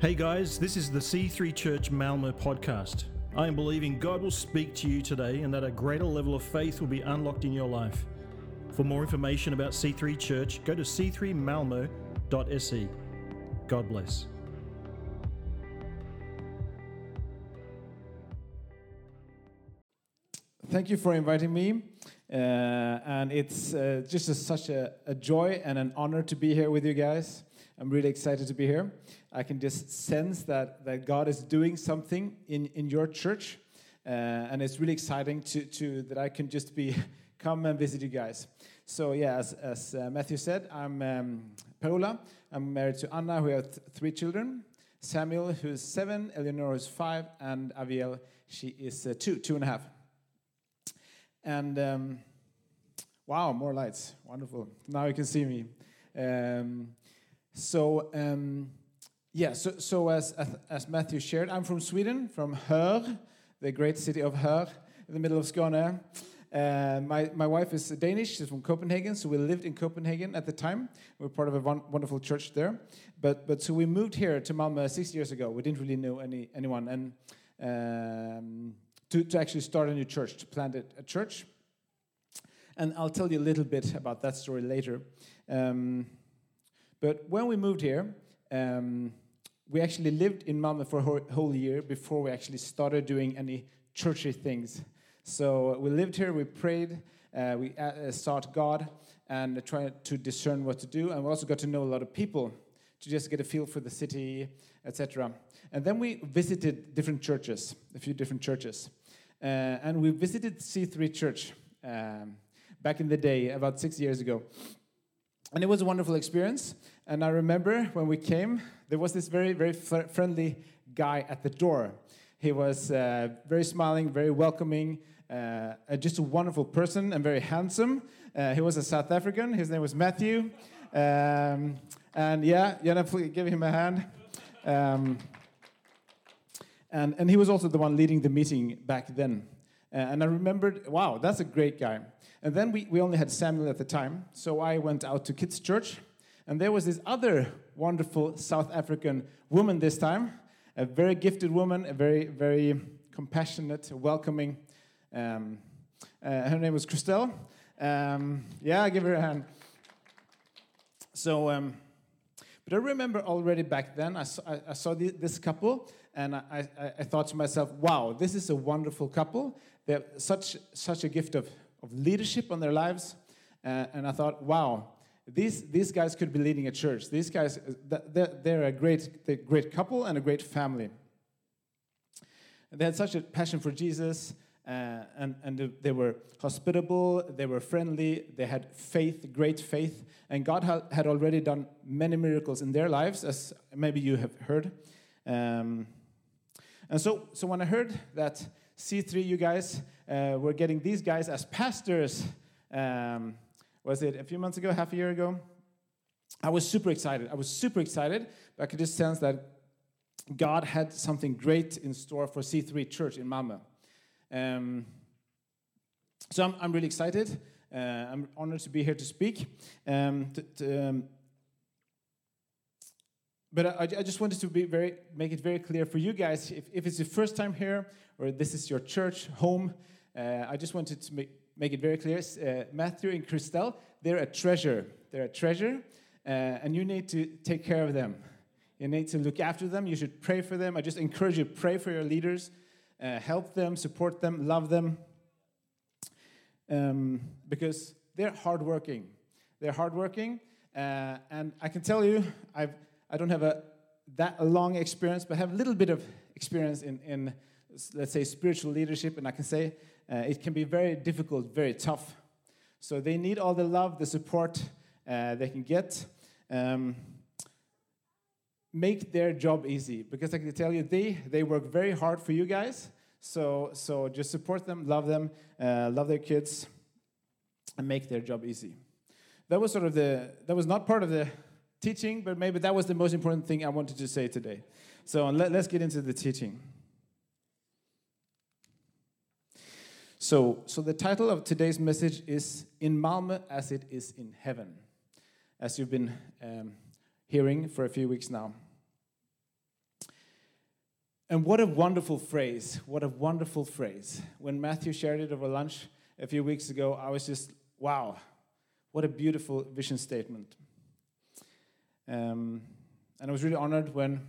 Hey guys, this is the C3 Church Malmo podcast. I am believing God will speak to you today and that a greater level of faith will be unlocked in your life. For more information about C3 Church, go to c3malmo.se. God bless. Thank you for inviting me. Uh, and it's uh, just a, such a, a, joy and an honor to be here with you guys. I'm really excited to be here. I can just sense that, that God is doing something in, in your church. Uh, and it's really exciting to, to that I can just be come and visit you guys. So yeah, as, as uh, Matthew said, I'm um, Per-Ola. I'm married to Anna, who have th three children. Samuel, who's seven, Eleanor, who's five, and Aviel, she is uh, two, two and a half. And um, wow, more lights. Wonderful. Now you can see me. Um, so, um, yeah, so, so as, as Matthew shared, I'm from Sweden, from Hör, the great city of Hör, in the middle of Skåne. Uh, my, my wife is Danish, she's from Copenhagen, so we lived in Copenhagen at the time. We are part of a wonderful church there. But, but so we moved here to Malmö six years ago. We didn't really know any, anyone. And um, to, to actually start a new church, to plant a church. And I'll tell you a little bit about that story later. Um, but when we moved here, um, we actually lived in Malmö for a whole year before we actually started doing any churchy things. So we lived here, we prayed, uh, we uh, sought God, and tried to discern what to do. And we also got to know a lot of people to just get a feel for the city, etc. And then we visited different churches, a few different churches. Uh, and we visited C3 Church um, back in the day, about six years ago. And it was a wonderful experience. And I remember when we came, there was this very, very friendly guy at the door. He was uh, very smiling, very welcoming, uh, just a wonderful person and very handsome. Uh, he was a South African. His name was Matthew. Um, and yeah, Jana, please give him a hand. Um, and, and he was also the one leading the meeting back then. Uh, and I remembered, wow, that's a great guy. And then we, we only had Samuel at the time, so I went out to kids' church, and there was this other wonderful South African woman this time, a very gifted woman, a very, very compassionate, welcoming. Um, uh, her name was Christelle. Um, yeah, give her a hand. So, um, but I remember already back then, I saw, I, I saw the, this couple, and I, I, I, thought to myself, wow, this is a wonderful couple. They have such, such a gift of, of leadership on their lives. Uh, and I thought, wow, these, these guys could be leading a church. These guys, they're, they're a great, they're a great couple and a great family. They had such a passion for Jesus, uh, and, and they were hospitable, they were friendly, they had faith, great faith, and God had already done many miracles in their lives, as maybe you have heard. Um, and so, so when I heard that C3, you guys, uh, were getting these guys as pastors, um, was it a few months ago, half a year ago? I was super excited. I was super excited, but I could just sense that God had something great in store for C3 Church in Malmö. Um, so I'm, I'm really excited. Uh, I'm honored to be here to speak. Um, to, to, um, but I, I, just wanted to be very, make it very clear for you guys if, if it's your first time here or this is your church home, uh, I just wanted to make, make it very clear. Uh, Matthew and Christelle, they're a treasure. They're a treasure, uh, and you need to take care of them. You need to look after them. You should pray for them. I just encourage you pray for your leaders, uh, help them, support them, love them, um, because they're hardworking. They're hardworking, uh, and I can tell you, I've I don't have a that long experience, but have a little bit of experience in, in let's say, spiritual leadership, and I can say uh, it can be very difficult, very tough. So they need all the love, the support uh, they can get. Um, make their job easy, because I can tell you, they they work very hard for you guys. So so just support them, love them, uh, love their kids, and make their job easy. That was sort of the that was not part of the teaching, but maybe that was the most important thing I wanted to say today. So let, us get into the teaching. So, so the title of today's message is In Malmö as it is in heaven, as you've been um, hearing for a few weeks now. And what a wonderful phrase. What a wonderful phrase. When Matthew shared it over lunch a few weeks ago, I was just, wow, what a beautiful vision statement. Um, and I was really honored when,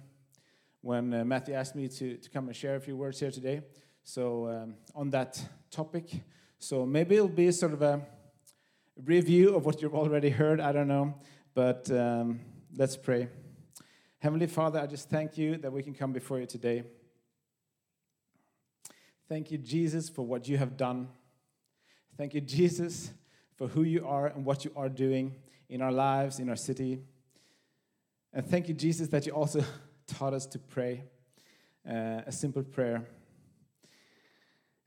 when uh, Matthew asked me to, to come and share a few words here today. So, um, on that topic. So, maybe it'll be sort of a review of what you've already heard. I don't know. But um, let's pray. Heavenly Father, I just thank you that we can come before you today. Thank you, Jesus, for what you have done. Thank you, Jesus, for who you are and what you are doing in our lives, in our city. And thank you, Jesus, that you also taught us to pray uh, a simple prayer.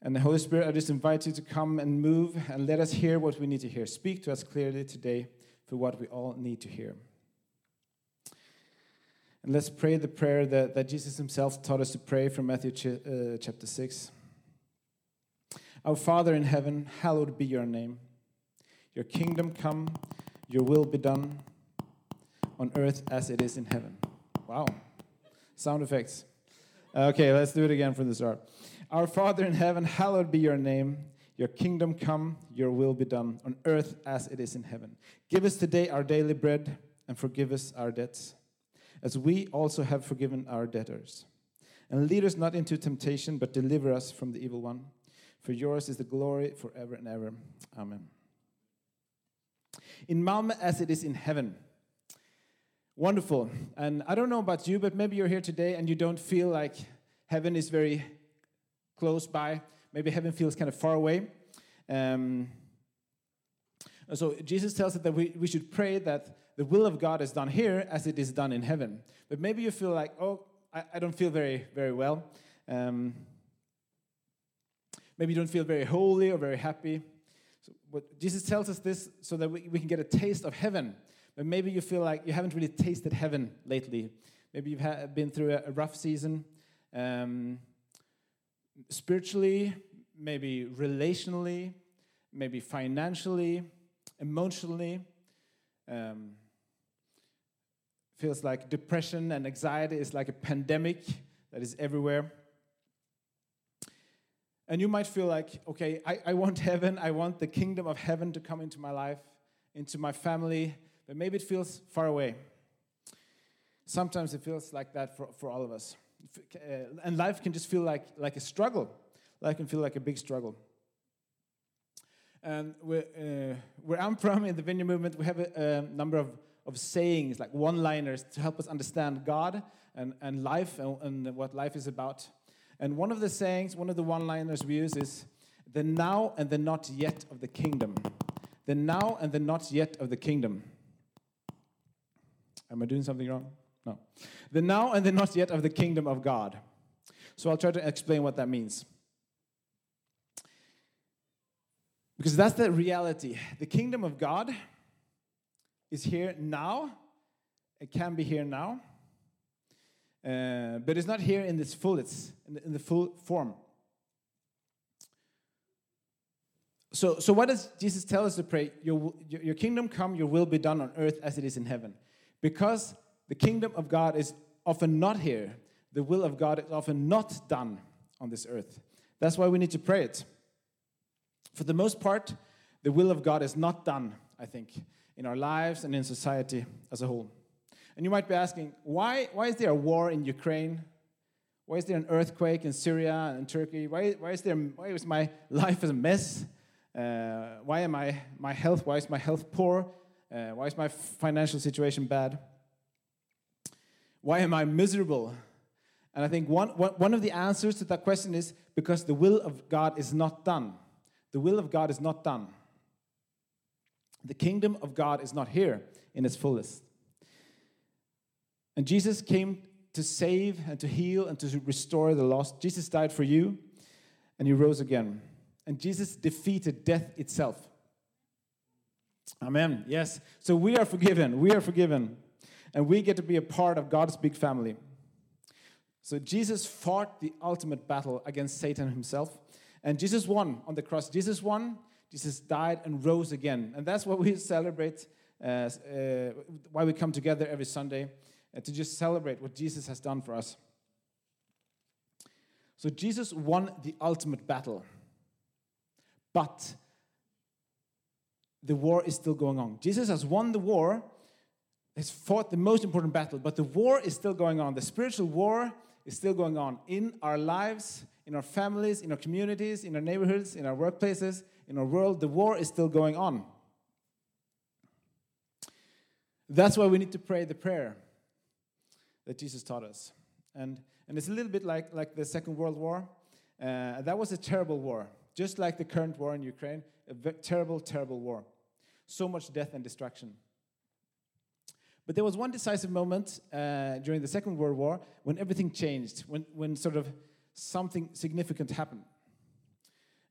And the Holy Spirit, I just invite you to come and move and let us hear what we need to hear. Speak to us clearly today for what we all need to hear. And let's pray the prayer that, that Jesus himself taught us to pray from Matthew ch- uh, chapter 6. Our Father in heaven, hallowed be your name. Your kingdom come, your will be done on earth as it is in heaven. Wow. Sound effects. Okay, let's do it again from the start. Our Father in heaven, hallowed be your name. Your kingdom come, your will be done on earth as it is in heaven. Give us today our daily bread and forgive us our debts as we also have forgiven our debtors. And lead us not into temptation, but deliver us from the evil one. For yours is the glory forever and ever. Amen. In Malmö as it is in heaven. Wonderful. And I don't know about you, but maybe you're here today and you don't feel like heaven is very close by. Maybe heaven feels kind of far away. Um, so Jesus tells us that we, we should pray that the will of God is done here as it is done in heaven. But maybe you feel like, oh, I, I don't feel very, very well. Um, maybe you don't feel very holy or very happy. So Jesus tells us this so that we, we can get a taste of heaven. But maybe you feel like you haven't really tasted heaven lately. Maybe you've been through a, a rough season, um, spiritually, maybe relationally, maybe financially, emotionally. Um, feels like depression and anxiety is like a pandemic that is everywhere. And you might feel like, okay, I, I want heaven, I want the kingdom of heaven to come into my life, into my family, but maybe it feels far away. Sometimes it feels like that for, for all of us. Uh, and life can just feel like, like a struggle. Life can feel like a big struggle. And uh, where I'm from in the Vineyard Movement, we have a, a number of of sayings, like one liners, to help us understand God and, and life and, and what life is about. And one of the sayings, one of the one liners we use is the now and the not yet of the kingdom. The now and the not yet of the kingdom. Am I doing something wrong? No. The now and the not yet of the kingdom of God. So I'll try to explain what that means. Because that's the reality. The kingdom of God is here now. It can be here now. Uh, but it's not here in its full, it's in the, in the full form. So, so what does Jesus tell us to pray? Your, your kingdom come, your will be done on earth as it is in heaven. Because the kingdom of God is often not here, the will of God is often not done on this earth. That's why we need to pray it. For the most part, the will of God is not done, I think in our lives and in society as a whole. And you might be asking, why, why is there a war in Ukraine? Why is there an earthquake in Syria and Turkey? Why, why, is, there, why is my life a mess? Uh, why am I, my health, why is my health poor? Uh, why is my financial situation bad? Why am I miserable? And I think one, one of the answers to that question is because the will of God is not done. The will of God is not done. The kingdom of God is not here in its fullest. And Jesus came to save and to heal and to restore the lost. Jesus died for you and he rose again. And Jesus defeated death itself. Amen. Yes. So we are forgiven. We are forgiven. And we get to be a part of God's big family. So Jesus fought the ultimate battle against Satan himself. And Jesus won on the cross. Jesus won Jesus died and rose again. And that's what we celebrate, uh, uh, why we come together every Sunday, uh, to just celebrate what Jesus has done for us. So Jesus won the ultimate battle. But the war is still going on. Jesus has won the war, has fought the most important battle, but the war is still going on. The spiritual war is still going on in our lives, in our families, in our communities, in our neighborhoods, in our workplaces, in our world. The war is still going on. That's why we need to pray the prayer that Jesus taught us. And, and it's a little bit like, like the Second World War. Uh, that was a terrible war, just like the current war in Ukraine, a terrible, terrible war. So much death and destruction. But there was one decisive moment uh, during the Second World War when everything changed, when, when sort of something significant happened.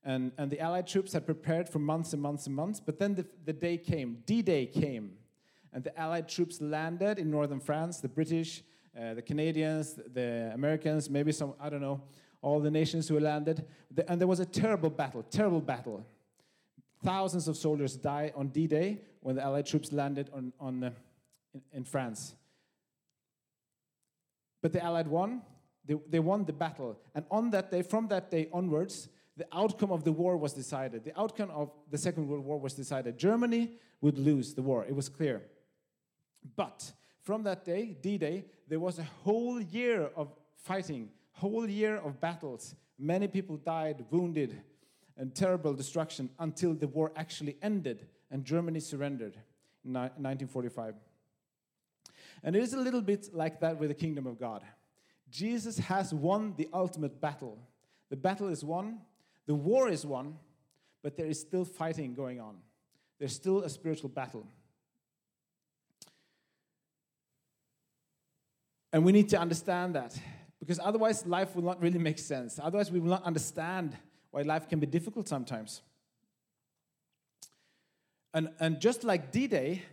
And, and the Allied troops had prepared for months and months and months, but then the, the day came, D Day came, and the Allied troops landed in northern France, the British, uh, the Canadians, the Americans, maybe some, I don't know, all the nations who landed. And there was a terrible battle, terrible battle. Thousands of soldiers died on D Day when the Allied troops landed on, on, in, in, France. But the Allied won. They, they won the battle. And on that day, from that day onwards, the outcome of the war was decided. The outcome of the Second World War was decided. Germany would lose the war. It was clear. But from that day, D Day, there was a whole year of fighting, whole year of battles. Many people died, wounded, and terrible destruction until the war actually ended and Germany surrendered in 1945. And it is a little bit like that with the kingdom of God. Jesus has won the ultimate battle. The battle is won, the war is won, but there is still fighting going on. There's still a spiritual battle. And we need to understand that because otherwise life will not really make sense. Otherwise, we will not understand why life can be difficult sometimes. And, and just like D Day,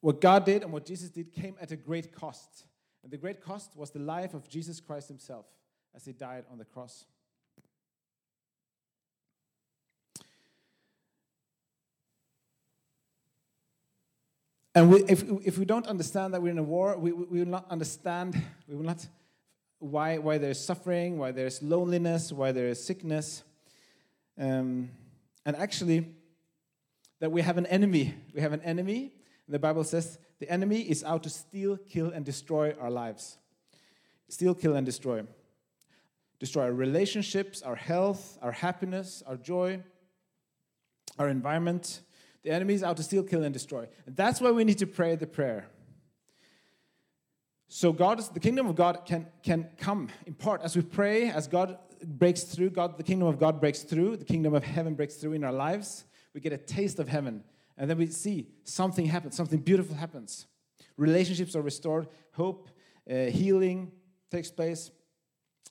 what God did and what Jesus did came at a great cost. And the great cost was the life of Jesus Christ himself as he died on the cross. And we, if, if we don't understand that we're in a war, we, we will not understand, we will not, why, why there's suffering, why there's loneliness, why there is sickness. Um, and actually, that we have an enemy. We have an enemy. The Bible says the enemy is out to steal, kill, and destroy our lives. Steal, kill, and destroy. Destroy our relationships, our health, our happiness, our joy, our environment, the enemy is out to steal, kill, and destroy. And that's why we need to pray the prayer. So God, the kingdom of God can, can come in part as we pray, as God breaks through, God, the kingdom of God breaks through, the kingdom of heaven breaks through in our lives. We get a taste of heaven. And then we see something happens, something beautiful happens. Relationships are restored, hope, uh, healing takes place.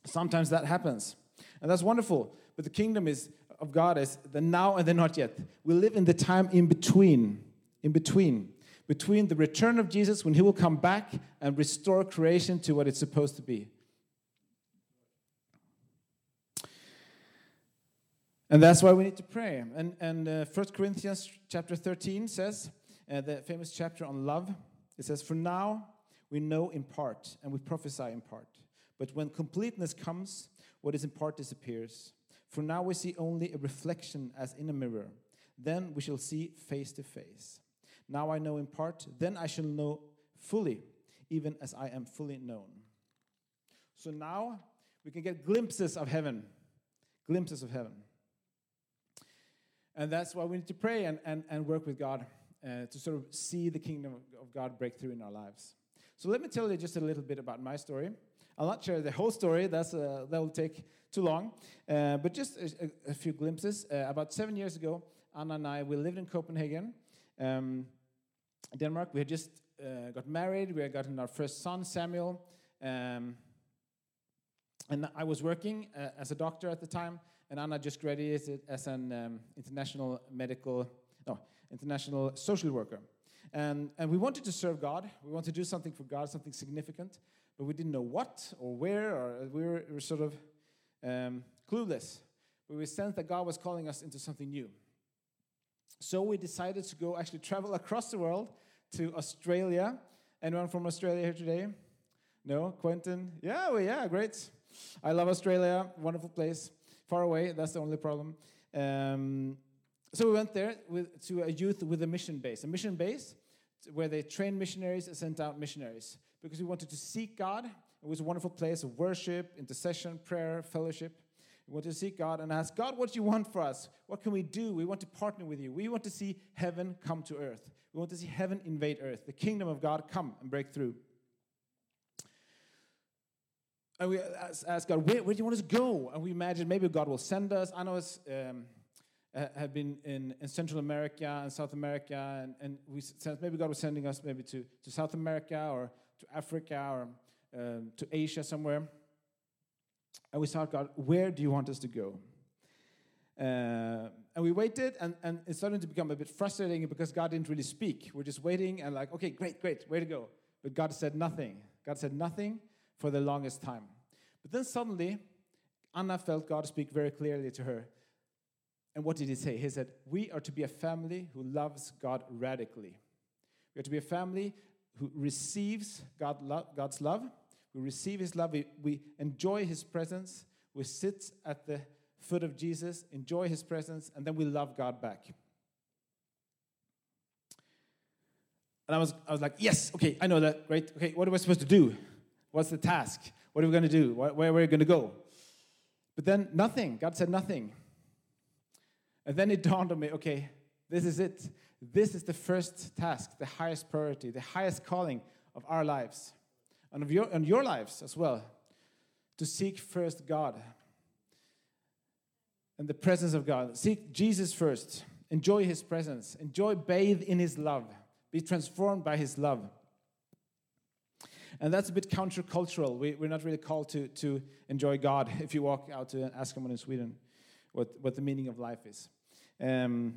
Sometimes that happens. And that's wonderful. But the kingdom is of God is the now and the not yet. We live in the time in between, in between, between the return of Jesus when he will come back and restore creation to what it's supposed to be. And that's why we need to pray. And, and uh, 1 Corinthians chapter 13 says, uh, the famous chapter on love, it says, For now we know in part and we prophesy in part. But when completeness comes, what is in part disappears. For now we see only a reflection as in a mirror. Then we shall see face to face. Now I know in part, then I shall know fully, even as I am fully known. So now we can get glimpses of heaven. Glimpses of heaven. And that's why we need to pray and, and, and work with God uh, to sort of see the kingdom of God break through in our lives. So let me tell you just a little bit about my story. I'll not share the whole story, that's, uh, that will take too long, uh, but just a, a few glimpses. Uh, about seven years ago, Anna and I, we lived in Copenhagen, um, Denmark. We had just uh, got married, we had gotten our first son, Samuel, um, and I was working uh, as a doctor at the time, and Anna just graduated as an um, international medical, no, international social worker. And, and we wanted to serve God. We wanted to do something for God, something significant but we didn't know what or where, or we were, we were sort of um, clueless. But we sensed that God was calling us into something new. So we decided to go actually travel across the world to Australia. Anyone from Australia here today? No, Quentin? Yeah, well, yeah, great. I love Australia, wonderful place. Far away, that's the only problem. Um, so we went there with, to a youth with a mission base. A mission base where they train missionaries and sent out missionaries because we wanted to seek God. It was a wonderful place of worship, intercession, prayer, fellowship. We want to seek God and ask, God, what do you want for us? What can we do? We want to partner with you. We want to see heaven come to earth. We want to see heaven invade earth, the kingdom of God come and break through. And we ask God, where, where do you want us to go? And we imagine maybe God will send us. I know it's. Um, have been in, in Central America and South America, and, and we sense maybe God was sending us maybe to, to South America or to Africa or um, to Asia somewhere. And we thought, God, where do you want us to go? Uh, and we waited, and, and it started to become a bit frustrating because God didn't really speak. We're just waiting and like, okay, great, great, way to go. But God said nothing. God said nothing for the longest time. But then suddenly, Anna felt God speak very clearly to her. And what did he say? He said, We are to be a family who loves God radically. We are to be a family who receives God lo- God's love. We receive his love. We, we enjoy his presence. We sit at the foot of Jesus, enjoy his presence, and then we love God back. And I was, I was like, yes, okay, I know that. Great. Okay, what am I supposed to do? What's the task? What are we going to do? Where, where are we going to go? But then nothing. God said nothing. And then it dawned on me okay, this is it. This is the first task, the highest priority, the highest calling of our lives and of your, and your lives as well. To seek first God and the presence of God. Seek Jesus first. Enjoy his presence. Enjoy, bathe in his love. Be transformed by his love. And that's a bit countercultural. We, we're not really called to, to enjoy God if you walk out to ask someone in Sweden what, what the meaning of life is. Um,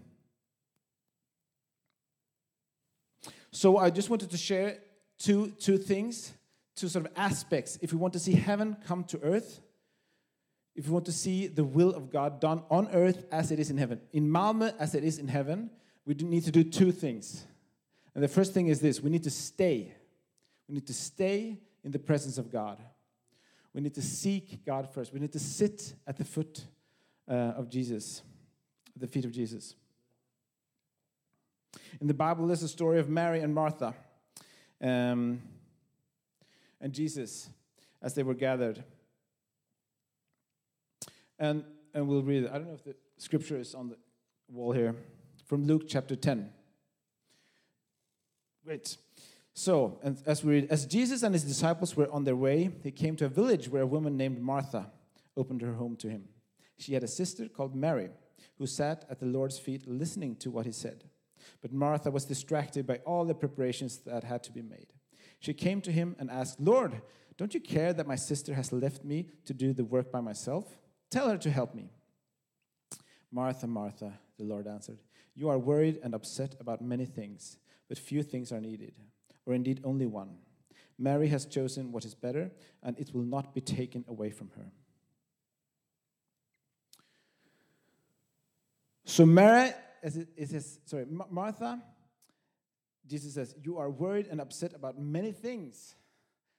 so I just wanted to share two, two things, two sort of aspects. If we want to see heaven come to earth, if we want to see the will of God done on earth as it is in heaven, in Malmö as it is in heaven, we need to do two things. And the first thing is this we need to stay. We need to stay in the presence of God. We need to seek God first. We need to sit at the foot uh, of Jesus, the feet of Jesus. In the Bible, there's a story of Mary and Martha um, and Jesus as they were gathered. And, and we'll read it. I don't know if the scripture is on the wall here. From Luke chapter 10. Great. So, and as we read, as Jesus and his disciples were on their way, he came to a village where a woman named Martha opened her home to him. She had a sister called Mary who sat at the Lord's feet listening to what he said. But Martha was distracted by all the preparations that had to be made. She came to him and asked, Lord, don't you care that my sister has left me to do the work by myself? Tell her to help me. Martha, Martha, the Lord answered, You are worried and upset about many things, but few things are needed, or indeed only one. Mary has chosen what is better, and it will not be taken away from her. So Mary, is, it sorry, Martha, Jesus says, you are worried and upset about many things.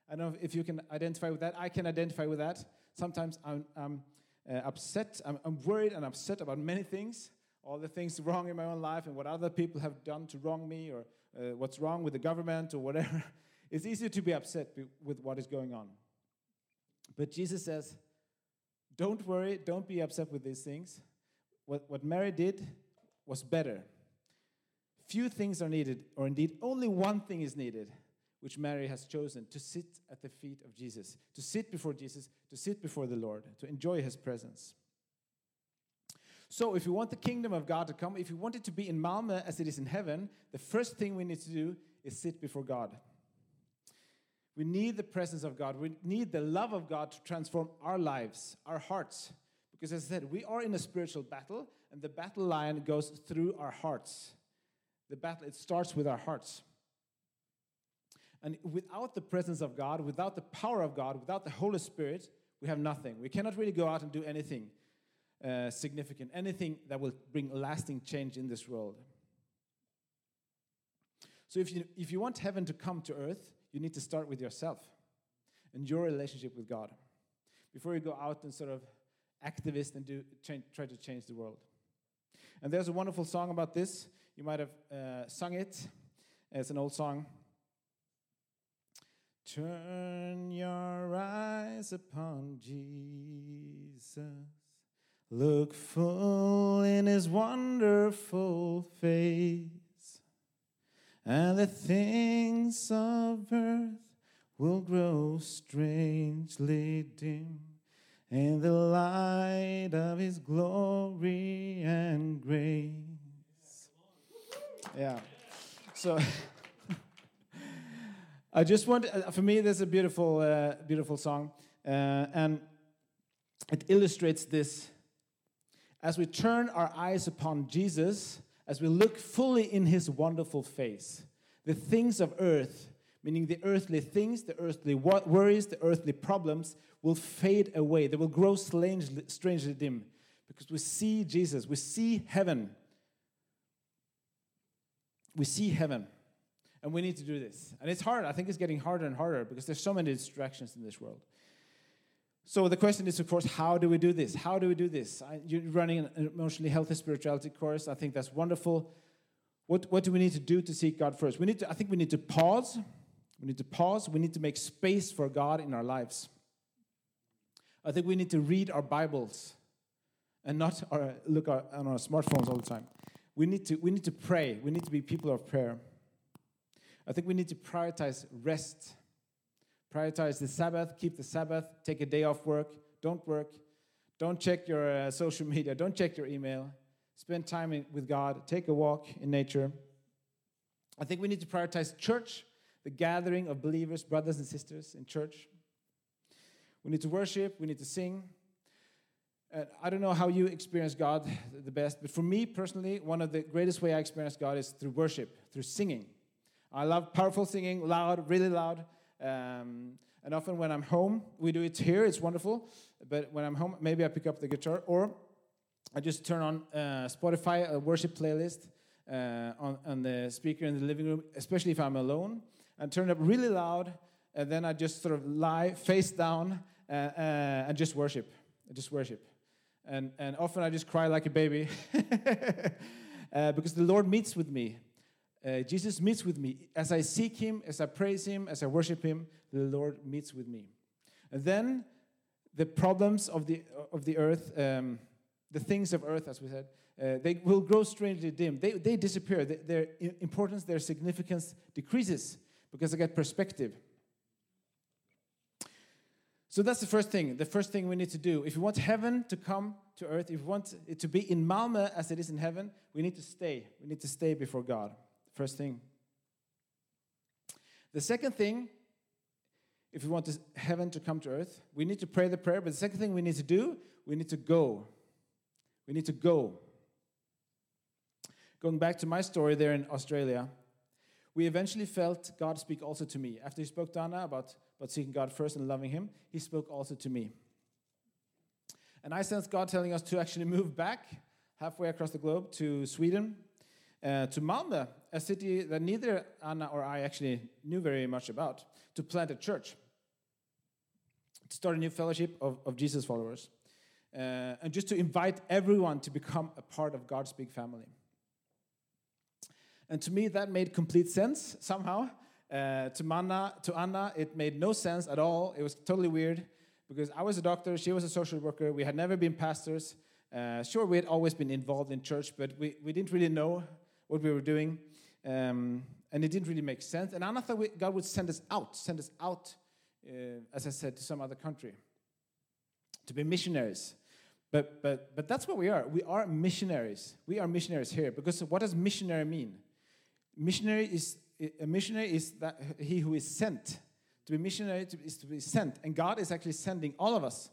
I don't know if you can identify with that. I can identify with that. Sometimes I'm, I'm uh, upset, I'm, I'm, worried and upset about many things. All the things wrong in my own life and what other people have done to wrong me or uh, what's wrong with the government or whatever. it's easier to be upset with what is going on. But Jesus says, don't worry, don't be upset with these things what, what Mary did was better. Few things are needed, or indeed only one thing is needed, which Mary has chosen to sit at the feet of Jesus, to sit before Jesus, to sit before the Lord, to enjoy his presence. So, if you want the kingdom of God to come, if you want it to be in Malmö as it is in heaven, the first thing we need to do is sit before God. We need the presence of God. We need the love of God to transform our lives, our hearts, because as I said, we are in a spiritual battle, and the battle line goes through our hearts. The battle, it starts with our hearts. And without the presence of God, without the power of God, without the Holy Spirit, we have nothing. We cannot really go out and do anything uh, significant, anything that will bring lasting change in this world. So if you, if you want heaven to come to earth, you need to start with yourself. and your relationship with God before you go out and sort of activist and do try to change the world. And there's a wonderful song about this. You might have uh, sung it. It's an old song. Turn your eyes upon Jesus. Look full in his wonderful face, and the things of earth will grow strangely dim in the light of his glory and grace. Yeah. So I just want, uh, for me, this is a beautiful, uh, beautiful song. Uh, and it illustrates this. As we turn our eyes upon Jesus, as we look fully in his wonderful face, the things of earth meaning the earthly things, the earthly worries, the earthly problems will fade away. They will grow strangely, strangely dim because we see Jesus, we see heaven. We see heaven. And we need to do this. And it's hard. I think it's getting harder and harder because there's so many distractions in this world. So the question is, of course, how do we do this? How do we do this? I, you're running an emotionally healthy spirituality course. I think that's wonderful. What, what do we need to do to seek God first? We need to, I think we need to pause we need to pause. We need to make space for God in our lives. I think we need to read our Bibles and not our, look our, on our smartphones all the time. We need, to, we need to pray. We need to be people of prayer. I think we need to prioritize rest. Prioritize the Sabbath, keep the Sabbath, take a day off work, don't work, don't check your uh, social media, don't check your email. Spend time in, with God, take a walk in nature. I think we need to prioritize church the gathering of believers, brothers and sisters in church. We need to worship, we need to sing. And I don't know how you experience God the best, but for me personally, one of the greatest way I experience God is through worship, through singing. I love powerful singing, loud, really loud. Um, and often when I'm home, we do it here, it's wonderful. But when I'm home, maybe I pick up the guitar or I just turn on uh, Spotify, a worship playlist uh, on, on the speaker in the living room, especially if I'm alone and turn up really loud, and then I just sort of lie face down uh, uh, and just worship, just worship. And, and often I just cry like a baby uh, because the Lord meets with me. Uh, Jesus meets with me. As I seek Him, as I praise Him, as I worship Him, the Lord meets with me. And then the problems of the, of the earth, um, the things of earth, as we said, uh, they will grow strangely dim. They, they disappear. Their importance, their significance decreases because I get perspective. So that's the first thing. The first thing we need to do. If we want heaven to come to earth, if we want it to be in Malmö as it is in heaven, we need to stay. We need to stay before God. First thing. The second thing, if we want heaven to come to earth, we need to pray the prayer. But the second thing we need to do, we need to go. We need to go. Going back to my story there in Australia, we eventually felt God speak also to me. After he spoke to Anna about, about seeking God first and loving him, he spoke also to me. And I sensed God telling us to actually move back halfway across the globe to Sweden, uh, to Malmö, a city that neither Anna or I actually knew very much about, to plant a church, to start a new fellowship of, of Jesus followers, uh, and just to invite everyone to become a part of God's big family. And to me, that made complete sense somehow. Uh, to, Manna, to Anna, it made no sense at all. It was totally weird because I was a doctor, she was a social worker. We had never been pastors. Uh, sure, we had always been involved in church, but we, we didn't really know what we were doing. Um, and it didn't really make sense. And Anna thought we, God would send us out, send us out, uh, as I said, to some other country to be missionaries. But, but, but that's what we are. We are missionaries. We are missionaries here because what does missionary mean? missionary is a missionary is that he who is sent. To be missionary is to be sent, and God is actually sending all of us.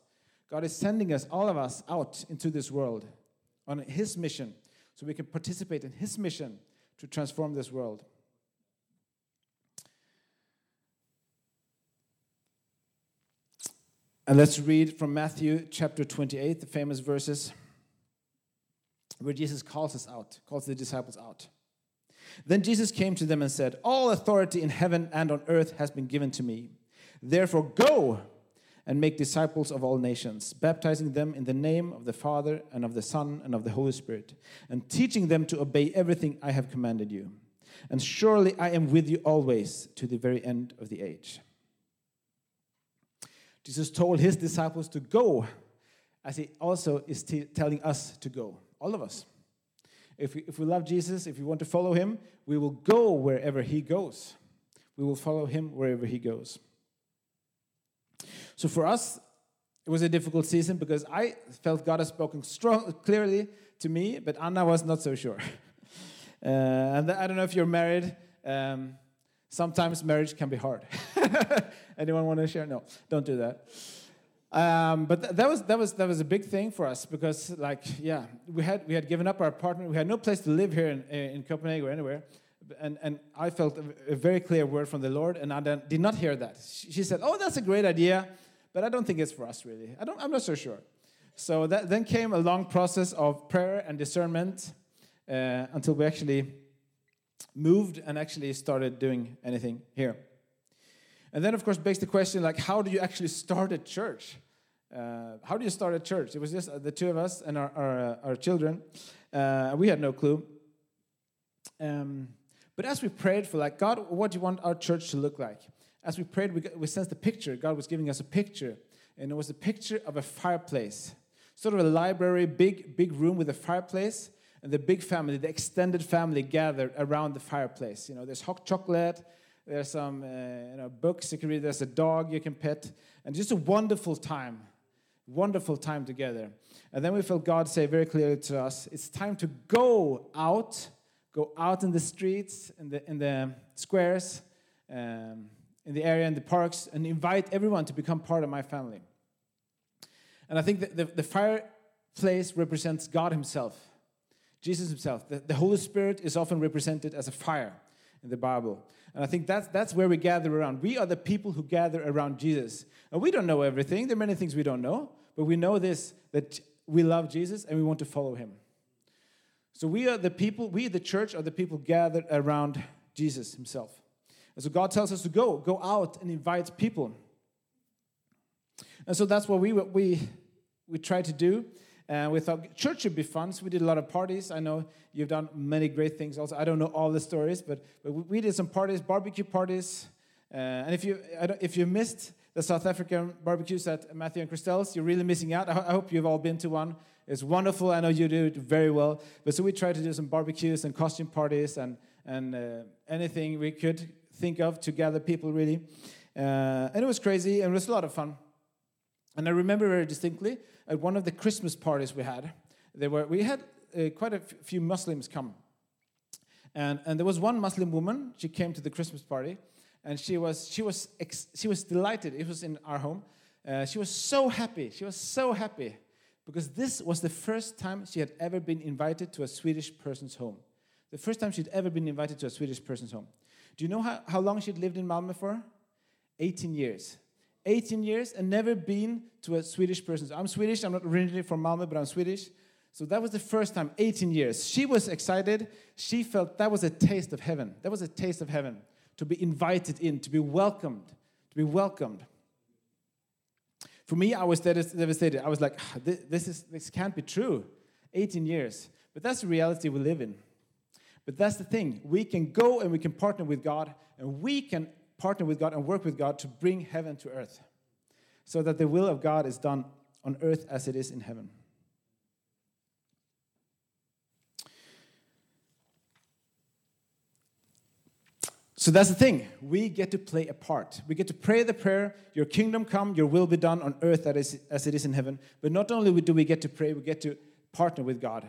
God is sending us, all of us, out into this world on His mission, so we can participate in His mission to transform this world. And let's read from Matthew chapter 28, the famous verses where Jesus calls us out, calls the disciples out. Then Jesus came to them and said, All authority in heaven and on earth has been given to me. Therefore, go and make disciples of all nations, baptizing them in the name of the Father and of the Son and of the Holy Spirit, and teaching them to obey everything I have commanded you. And surely I am with you always to the very end of the age. Jesus told his disciples to go, as he also is telling us to go, all of us. If we, if we love Jesus, if we want to follow him, we will go wherever he goes. We will follow him wherever he goes. So for us, it was a difficult season because I felt God has spoken strong, clearly to me, but Anna was not so sure. uh, and I don't know if you're married. Um, sometimes marriage can be hard. Anyone want to share? No, don't do that. Um, but th that was that was that was a big thing for us because, like, yeah, we had we had given up our apartment. We had no place to live here in, in Copenhagen or anywhere. And, and I felt a, a very clear word from the Lord, and I did not hear that. She, she said, "Oh, that's a great idea." but I don't think it's for us really. I don't, I'm not so sure. So that, then came a long process of prayer and discernment uh, until we actually moved and actually started doing anything here. And then, of course, begs the question like, how do you actually start a church? Uh, how do you start a church? It was just the two of us and our, our, uh, our children. Uh, we had no clue. Um, but as we prayed for, like, God, what do you want our church to look like? as we prayed, we, we sensed a picture. God was giving us a picture, and it was a picture of a fireplace, sort of a library, big, big room with a fireplace, and the big family, the extended family, gathered around the fireplace. You know, there's hot chocolate, there's some uh, you know books you can read, there's a dog you can pet, and just a wonderful time, wonderful time together. And then we felt God say very clearly to us, it's time to go out, go out in the streets, in the in the squares. Um, in the area in the parks and invite everyone to become part of my family. And I think that the, the fireplace represents God Himself, Jesus Himself. The, the Holy Spirit is often represented as a fire in the Bible. And I think that's, that's where we gather around. We are the people who gather around Jesus. And we don't know everything, there are many things we don't know, but we know this that we love Jesus and we want to follow Him. So we are the people, we, the church, are the people gathered around Jesus Himself. And so God tells us to go, go out and invite people. And so that's what we we we tried to do. And we thought church should be fun. So we did a lot of parties. I know you've done many great things also. I don't know all the stories, but, but we did some parties, barbecue parties. Uh, and if you if you missed the South African barbecues at Matthew and Christelle's, you're really missing out. I, I hope you've all been to one. It's wonderful. I know you do it very well. But so we tried to do some barbecues and costume parties and and uh, anything we could think of to gather people, really. Uh, and it was crazy, and it was a lot of fun. And I remember very distinctly at one of the Christmas parties we had, there were, we had uh, quite a few Muslims come. And, and there was one Muslim woman, she came to the Christmas party, and she was, she was, she was delighted. It was in our home. Uh, she was so happy. She was so happy because this was the first time she had ever been invited to a Swedish person's home. The first time she'd ever been invited to a Swedish person's home. Do you know how, how long she'd lived in Malmö for? 18 years. 18 years and never been to a Swedish person. So I'm Swedish, I'm not originally from Malmö, but I'm Swedish. So that was the first time, 18 years. She was excited. She felt that was a taste of heaven. That was a taste of heaven to be invited in, to be welcomed, to be welcomed. For me, I was devastated. I was like, ah, this, is, this can't be true. 18 years. But that's the reality we live in. But that's the thing. We can go and we can partner with God, and we can partner with God and work with God to bring heaven to earth so that the will of God is done on earth as it is in heaven. So that's the thing. We get to play a part. We get to pray the prayer, Your kingdom come, Your will be done on earth as it is in heaven. But not only do we get to pray, we get to partner with God.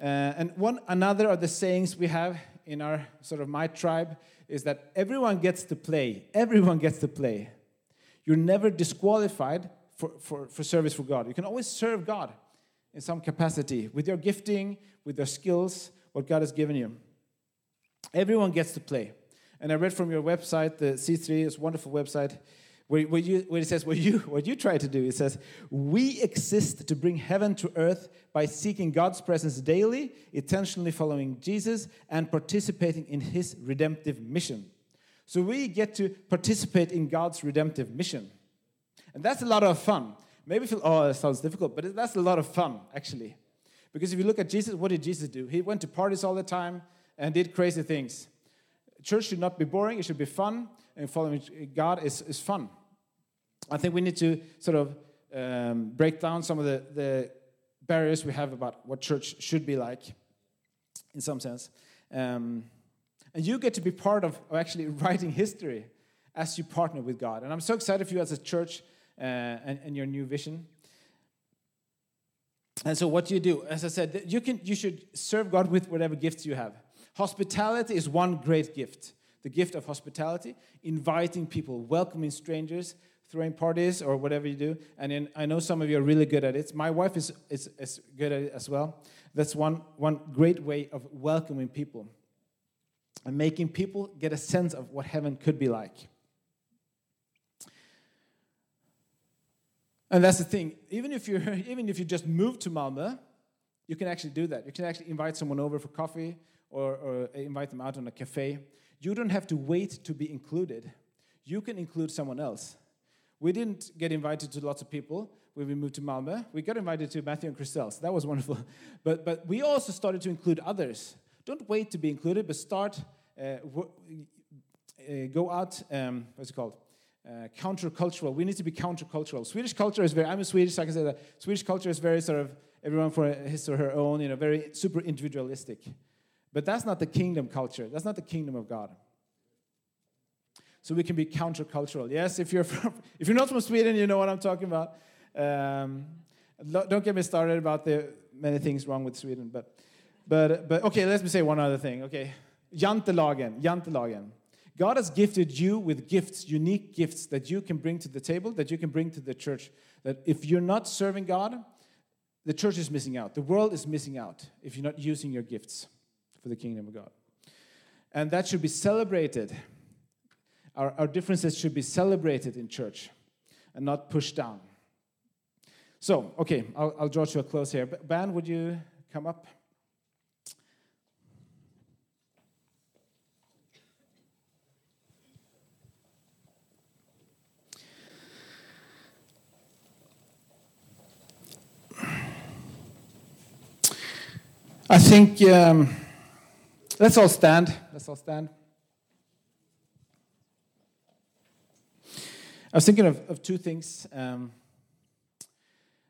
Uh, and one another of the sayings we have in our sort of my tribe is that everyone gets to play. Everyone gets to play. You're never disqualified for, for, for service for God. You can always serve God in some capacity with your gifting, with your skills, what God has given you. Everyone gets to play. And I read from your website, the C3 is a wonderful website where, where, you, where it says what you, what you try to do. It says, We exist to bring heaven to earth by seeking God's presence daily, intentionally following Jesus, and participating in his redemptive mission. So we get to participate in God's redemptive mission. And that's a lot of fun. Maybe feel, oh, that sounds difficult, but that's a lot of fun, actually. Because if you look at Jesus, what did Jesus do? He went to parties all the time and did crazy things. Church should not be boring, it should be fun, and following God is, is fun. I think we need to sort of um, break down some of the, the barriers we have about what church should be like, in some sense. Um, and you get to be part of, actually writing history as you partner with God. And I'm so excited for you as a church uh, and, and your new vision. And so, what do you do? As I said, you, can, you should serve God with whatever gifts you have. Hospitality is one great gift the gift of hospitality, inviting people, welcoming strangers, throwing parties, or whatever you do. And in, I know some of you are really good at it. My wife is, is, is good at it as well. That's one, one great way of welcoming people and making people get a sense of what heaven could be like. And that's the thing. Even if you even if you just move to Malmö, you can actually do that. You can actually invite someone over for coffee or, or invite them out on a cafe. You don't have to wait to be included. You can include someone else. We didn't get invited to lots of people when we moved to Malmö. We got invited to Matthew and Christelle, so that was wonderful. But, but we also started to include others. Don't wait to be included, but start, uh, uh, go out, um, what's it called? Uh, countercultural. We need to be countercultural. Swedish culture is very, I'm a Swedish, so I can say that Swedish culture is very sort of everyone for his or her own, you know, very super individualistic. But that's not the kingdom culture. That's not the kingdom of God. So we can be countercultural. Yes, if you're from, if you're not from Sweden, you know what I'm talking about. Um, don't get me started about the many things wrong with Sweden, but but but okay. Let me say one other thing. Okay, jantelagen, jantelagen. God has gifted you with gifts, unique gifts that you can bring to the table, that you can bring to the church. That if you're not serving God, the church is missing out. The world is missing out if you're not using your gifts for the kingdom of God. And that should be celebrated. Our, our differences should be celebrated in church and not pushed down. So, okay, I'll, I'll draw to a close here. Ban, would you come up? I think um, let's all stand. Let's all stand. I was thinking of, of two things um,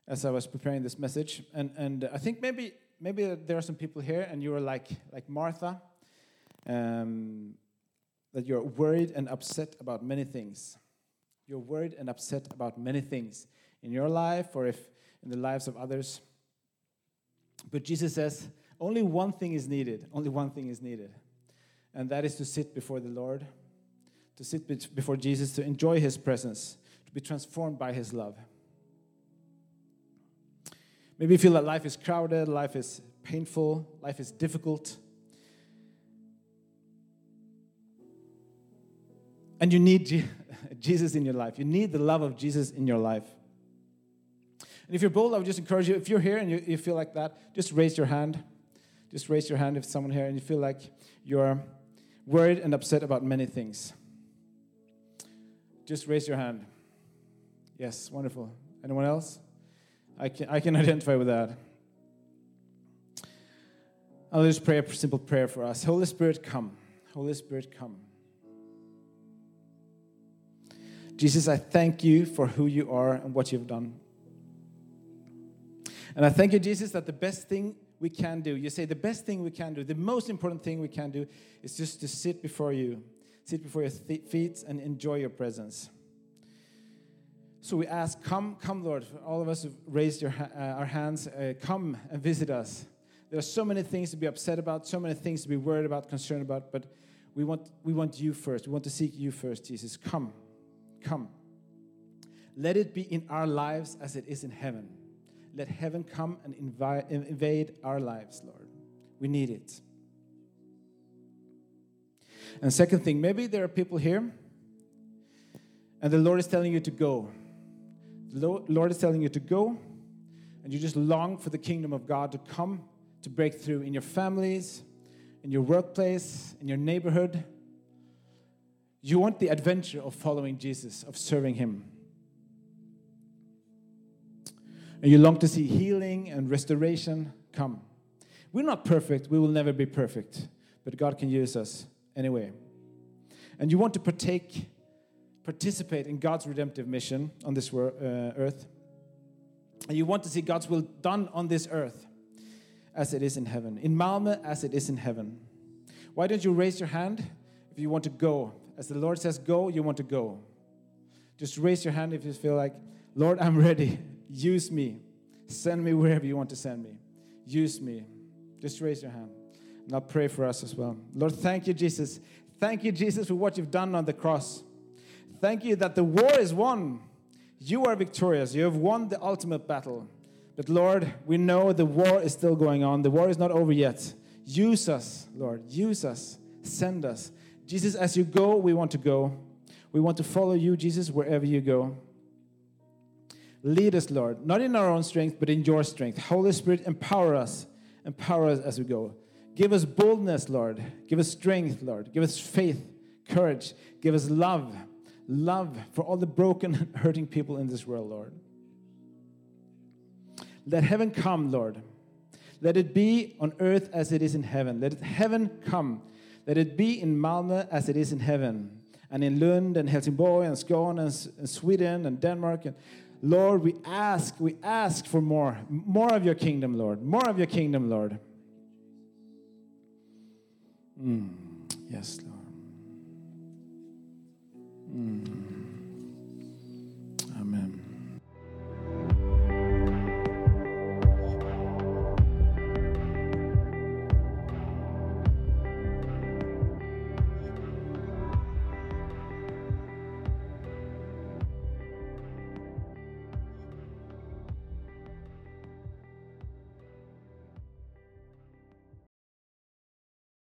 as I was preparing this message, and, and I think maybe maybe there are some people here, and you are like like Martha, um, that you're worried and upset about many things. You're worried and upset about many things in your life, or if in the lives of others. But Jesus says only one thing is needed. Only one thing is needed. And that is to sit before the Lord, to sit before Jesus, to enjoy his presence, to be transformed by his love. Maybe you feel that life is crowded, life is painful, life is difficult. And you need Jesus in your life. You need the love of Jesus in your life. And if you're bold, I would just encourage you, if you're here and you, you feel like that, just raise your hand. Just raise your hand if someone here and you feel like you're worried and upset about many things. Just raise your hand. Yes, wonderful. Anyone else? I can, I can identify with that. I'll just pray a simple prayer for us. Holy Spirit, come. Holy Spirit, come. Jesus, I thank you for who you are and what you've done. And I thank you, Jesus, that the best thing we can do. You say the best thing we can do, the most important thing we can do is just to sit before you, sit before your feet and enjoy your presence. So we ask, come, come, Lord. All of us have raised your, uh, our hands. Uh, come and visit us. There are so many things to be upset about, so many things to be worried about, concerned about, but we want, we want you first. We want to seek you first, Jesus. Come, come. Let it be in our lives as it is in heaven let heaven come and invade our lives, Lord. We need it. And second thing, maybe there are people here and the Lord is telling you to go. The Lord is telling you to go, and you just long for the kingdom of God to come to break through in your families, in your workplace, in your neighborhood. You want the adventure of following Jesus, of serving Him. And you long to see healing and restoration come. We're not perfect, we will never be perfect, but God can use us anyway. And you want to partake, participate in God's redemptive mission on this uh, earth. And you want to see God's will done on this earth as it is in heaven, in Malmö as it is in heaven. Why don't you raise your hand if you want to go? As the Lord says, go, you want to go. Just raise your hand if you feel like, Lord, I'm ready. Use me. Send me wherever you want to send me. Use me. Just raise your hand. And I'll pray for us as well. Lord, thank you, Jesus. Thank you, Jesus, for what you've done on the cross. Thank you that the war is won. You are victorious. You have won the ultimate battle. But Lord, we know the war is still going on. The war is not over yet. Use us, Lord. Use us. Send us. Jesus, as you go, we want to go. We want to follow you, Jesus, wherever you go. Lead us, Lord, not in our own strength, but in your strength. Holy Spirit, empower us. Empower us as we go. Give us boldness, Lord. Give us strength, Lord. Give us faith, courage. Give us love. Love for all the broken, hurting people in this world, Lord. Let heaven come, Lord. Let it be on earth as it is in heaven. Let heaven come. Let it be in Malmö as it is in heaven, and in Lund and Helsingborg and Skåne and, Sweden and Denmark. And Lord, we ask, we ask for more, more of your kingdom, Lord, more of your kingdom, Lord. Mm. Yes, Lord. Mm.